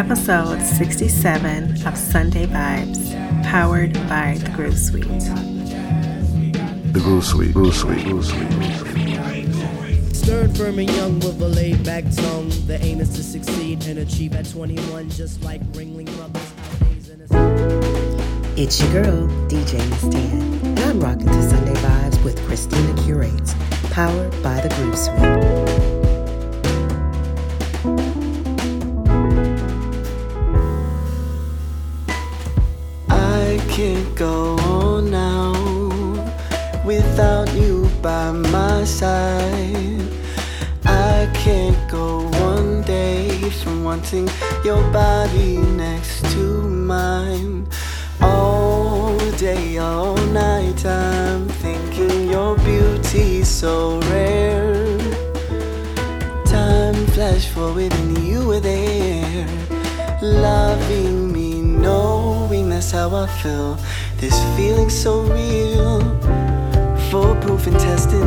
episode 67 of Sunday Vibes, powered by the Groove Suite. The Groove Suite, Groove Suite, Groove Suite, Groove Suite. Stirred, firm, and young with a laid back tongue. The aim is to succeed and achieve at 21, just like Ringling Brothers. It's your girl, DJ Miss and I'm rocking to Sunday Vibes with Christina Curates, powered by the Groove Suite. Go on now without you by my side. I can't go one day from wanting your body next to mine. All day, all night, I'm thinking your beauty's so rare. Time flashed forward and you were there, loving me, knowing that's how I feel. This feeling so real, foolproof and tested.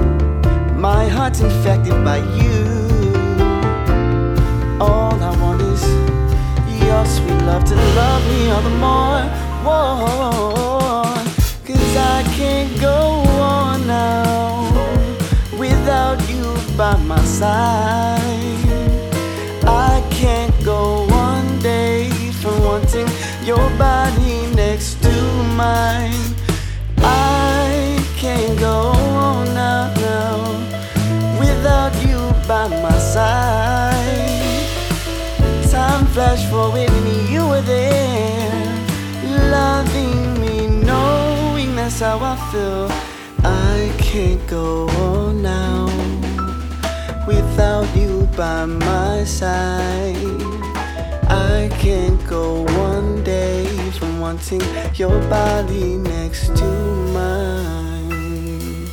My heart's infected by you. All I want is your sweet love to love me all the more. Whoa, cause I can't go on now without you by my side. I can't go one day from wanting your body mine. I can't go on now, now without you by my side. Time flashed forward and you were there, loving me, knowing that's how I feel. I can't go on now without you by my side. I can't go one day from wanting your body next to mine.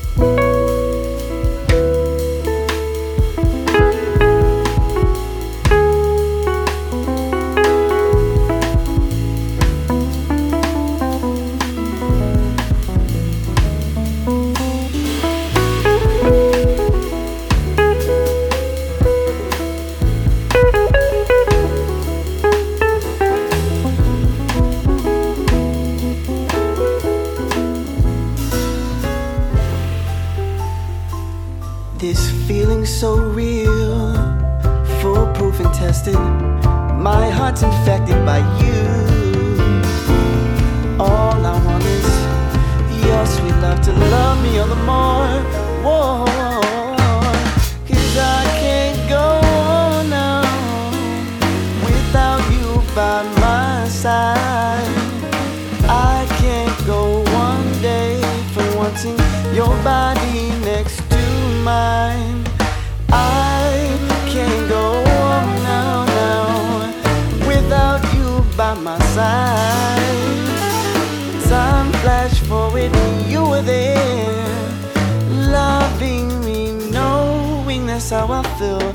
Feel.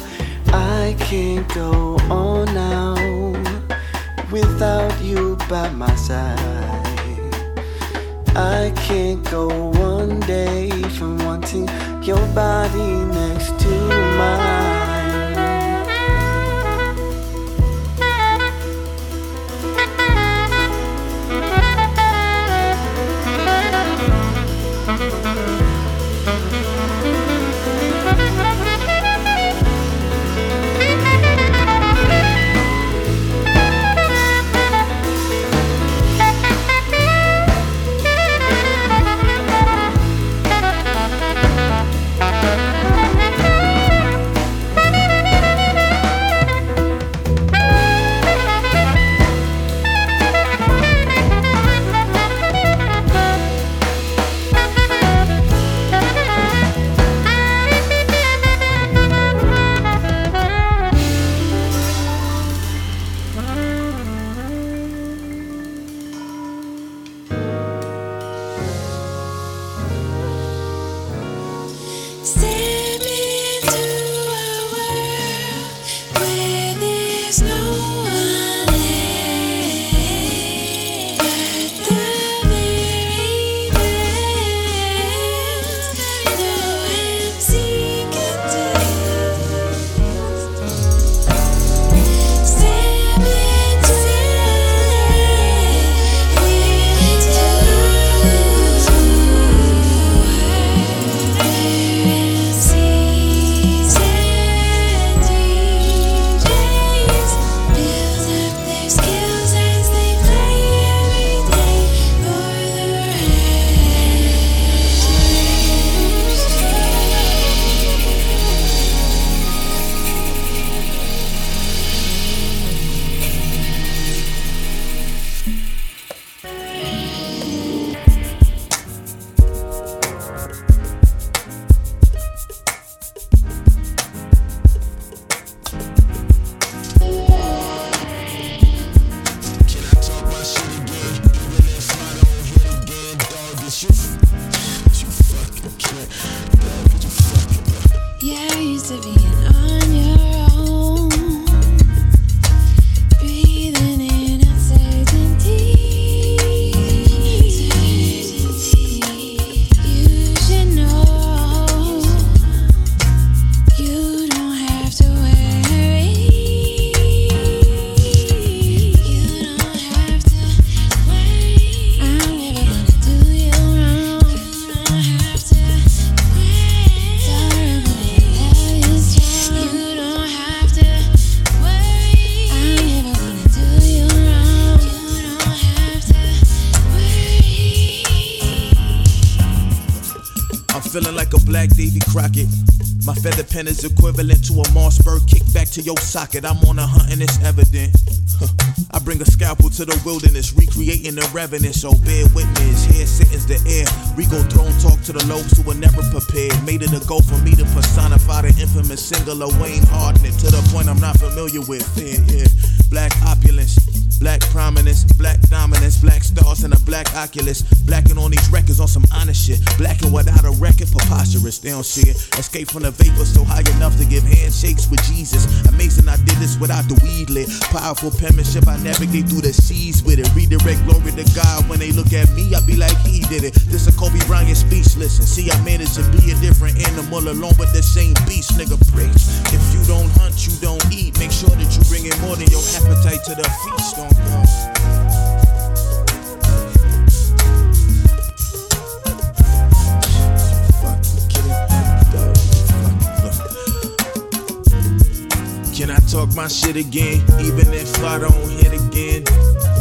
I can't go on now without you by my side. I can't go one day from wanting your body next pen is equivalent to a Mossberg kick back to your socket. I'm on a hunt and it's evident. I bring a scalpel to the wilderness, recreating the revenant. So bear witness, here sittings the air. Regal throne talk to the lobes who were never prepared. Made it a goal for me to personify the infamous singular Wayne Hardin to the point I'm not familiar with. Yeah, yeah. Black opulence. Black prominence, black dominance, black stars and a black oculus. Blacking on these records on some honest shit. Blacking without a record, preposterous. They don't see it. Escape from the vapor so high enough to give handshakes with Jesus. Amazing, I did this without the weed lit. Powerful penmanship, I navigate through the seas with it. Redirect glory to God. When they look at me, I be like, He did it. This a Kobe Bryant speechless. And see, I managed to be a different animal alone, with the same beast, nigga. Preach. If you don't hunt, you don't eat. Make sure that you bring in more than your appetite to the feast. Can I talk my shit again, even if I don't hit again?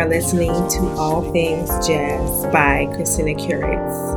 Are listening to All Things Jazz by Christina Curates.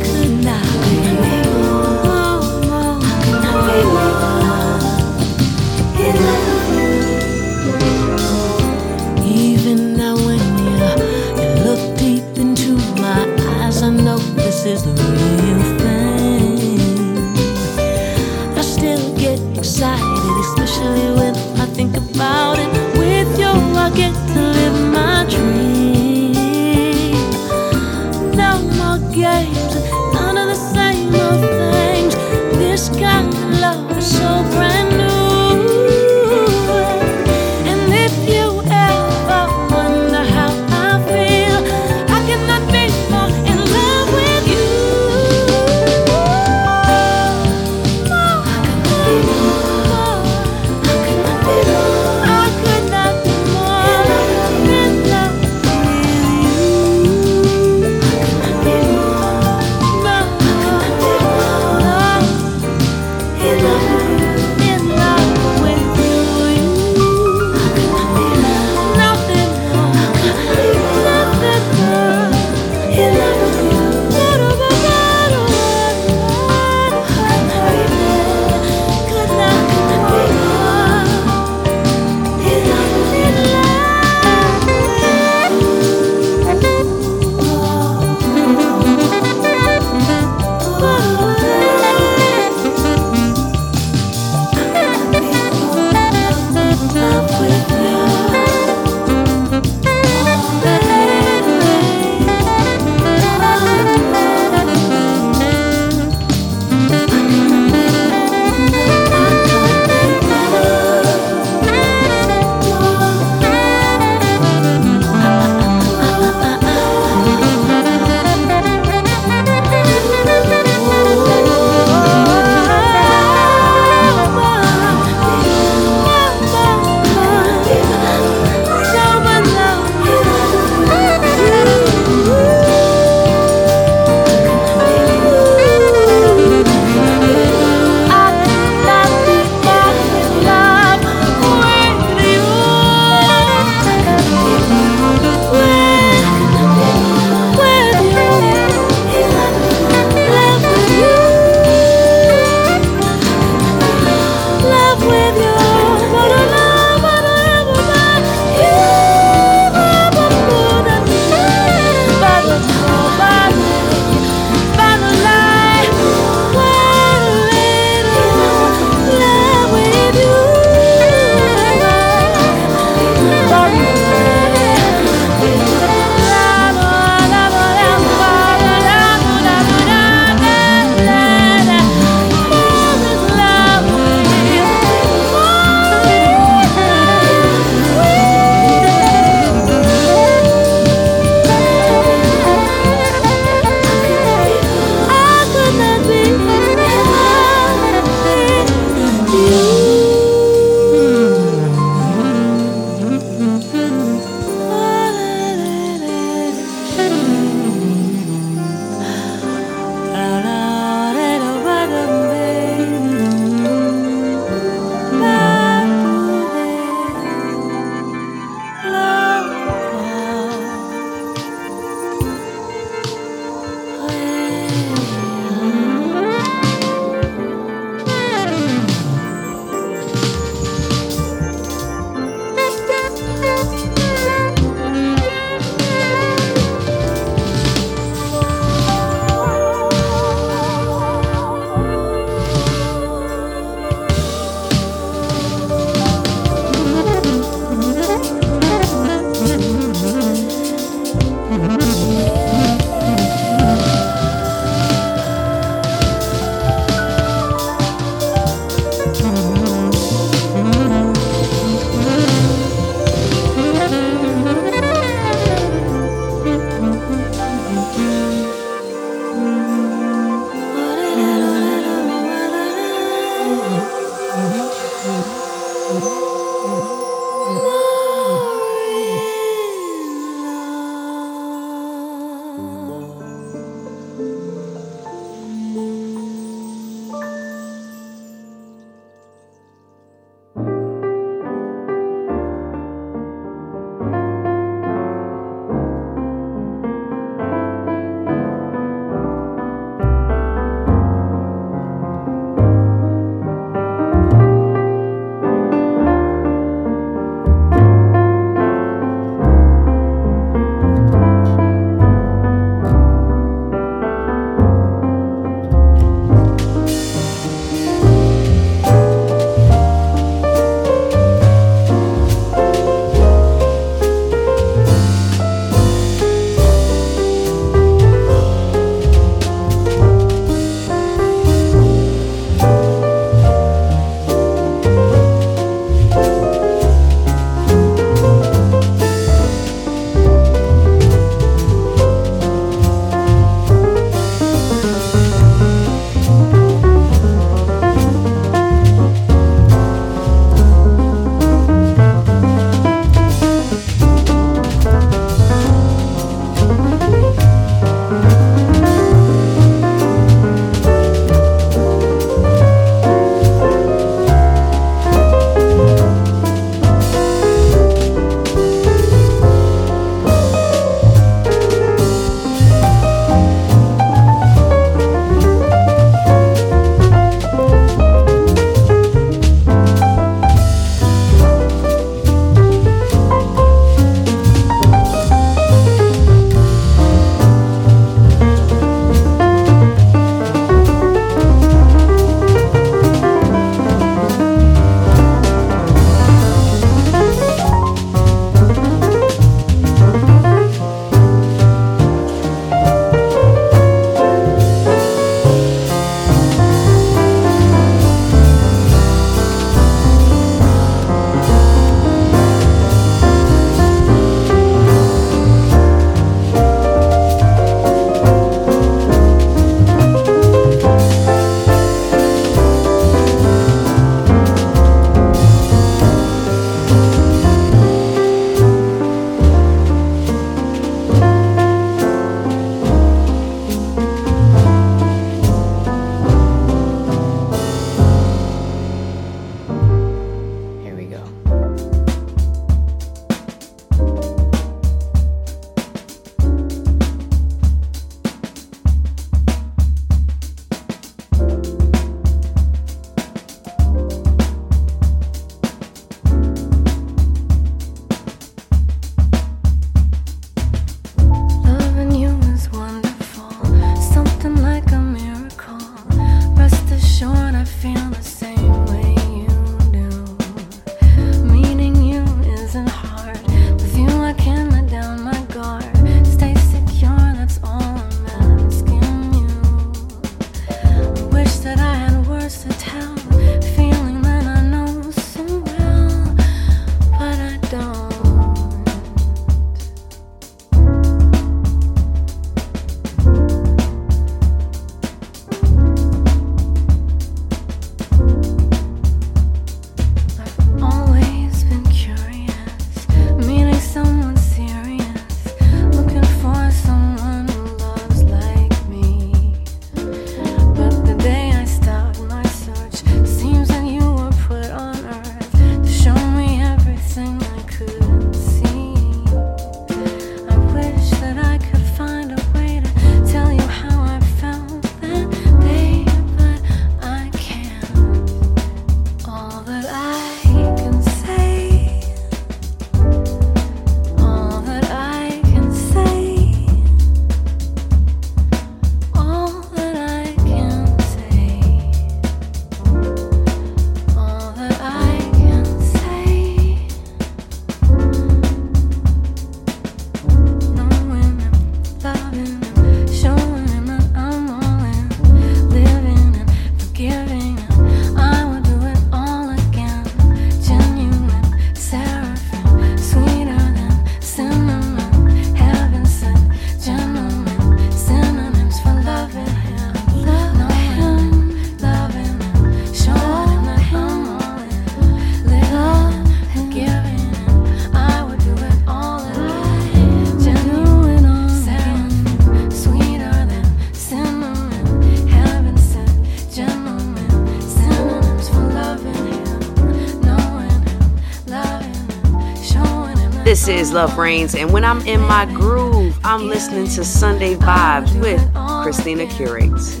Love Reigns, and when I'm in my groove, I'm listening to Sunday Vibes with Christina Curates.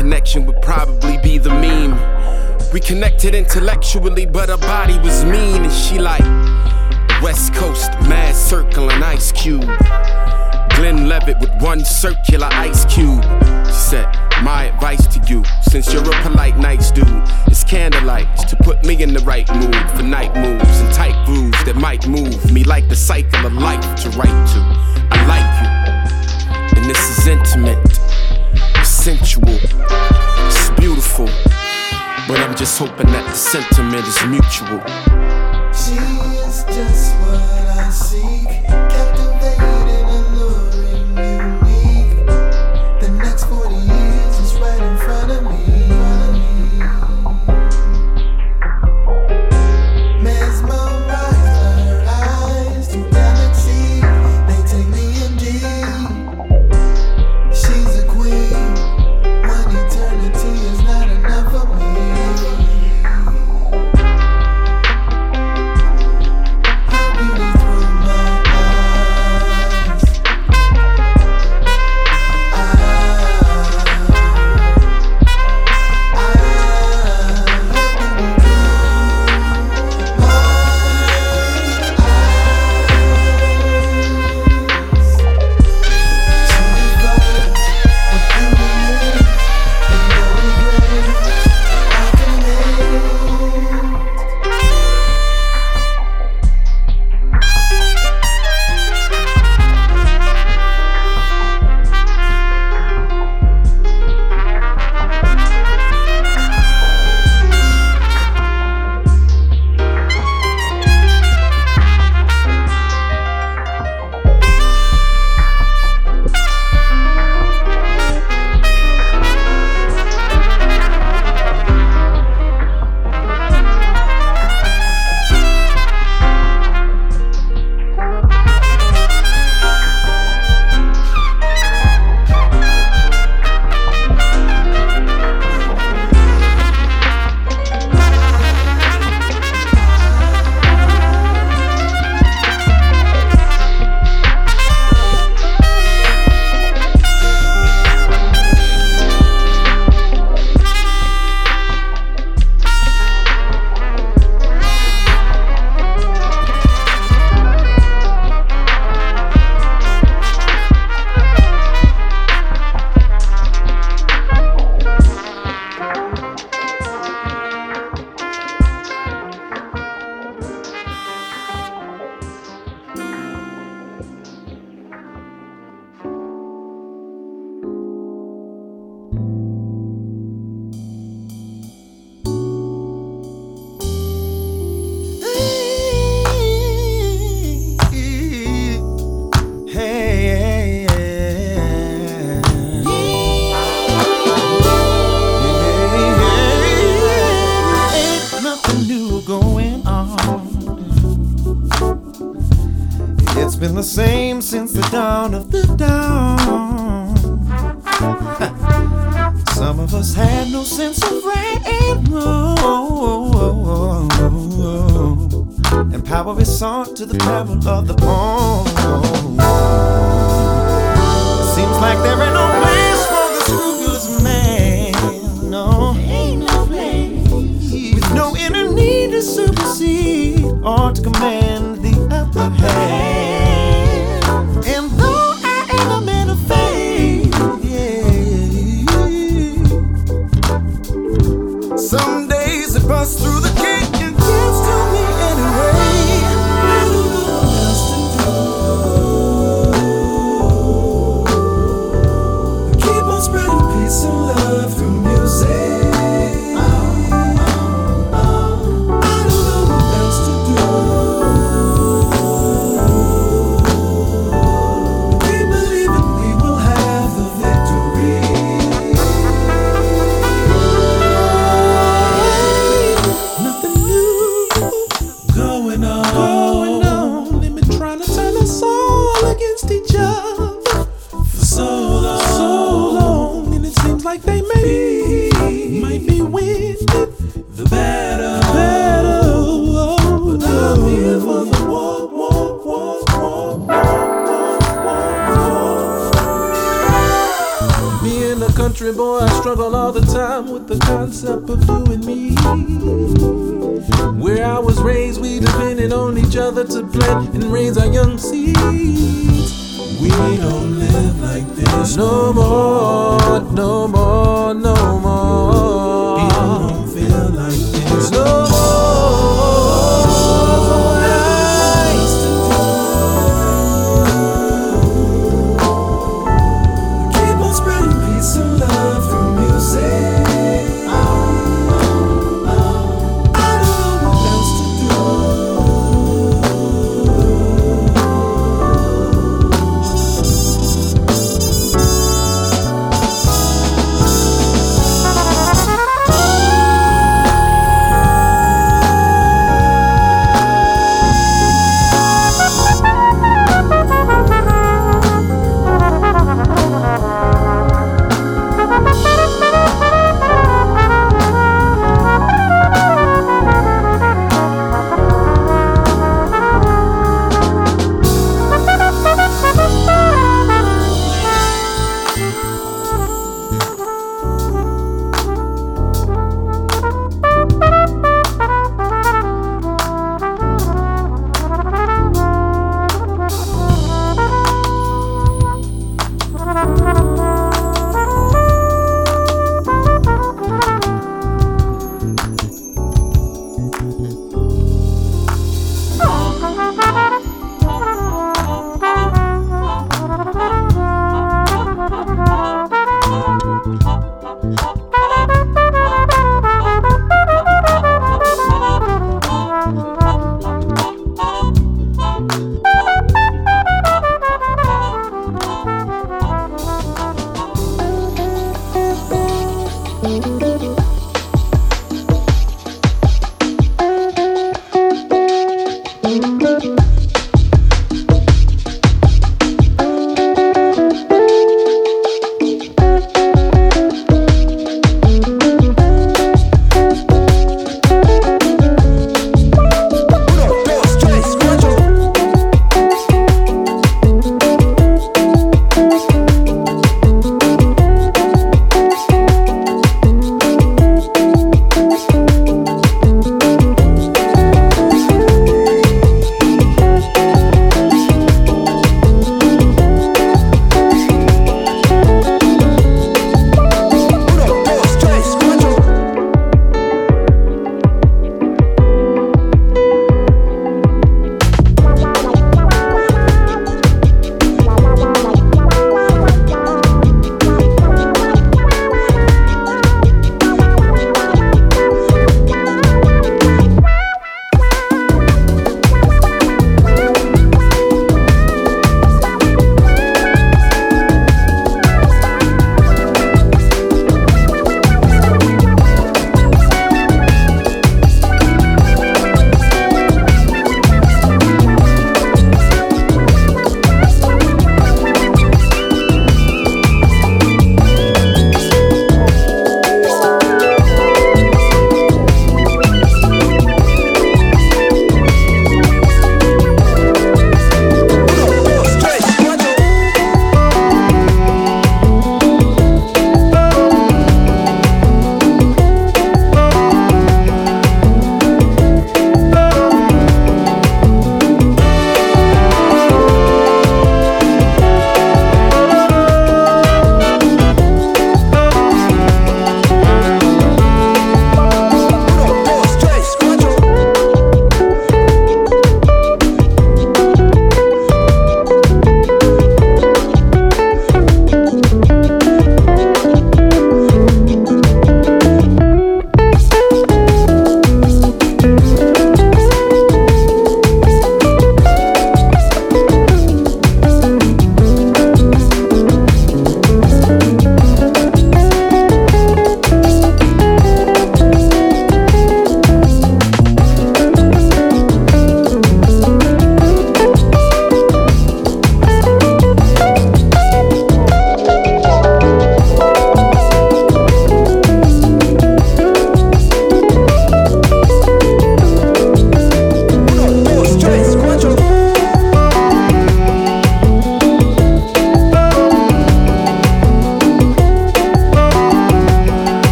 Connection would probably be the meme. We connected intellectually, but her body was mean, and she like West Coast, mad circle and ice cube. Glenn Levitt with one circular ice cube. She said, My advice to you, since you're a polite, nice dude, is candlelight to put me in the right mood for night moves and tight grooves that might move me like the cycle of life to write to. I like you, and this is intimate, sensual, it's beautiful, but I'm just hoping that the sentiment is mutual. She is just what I seek.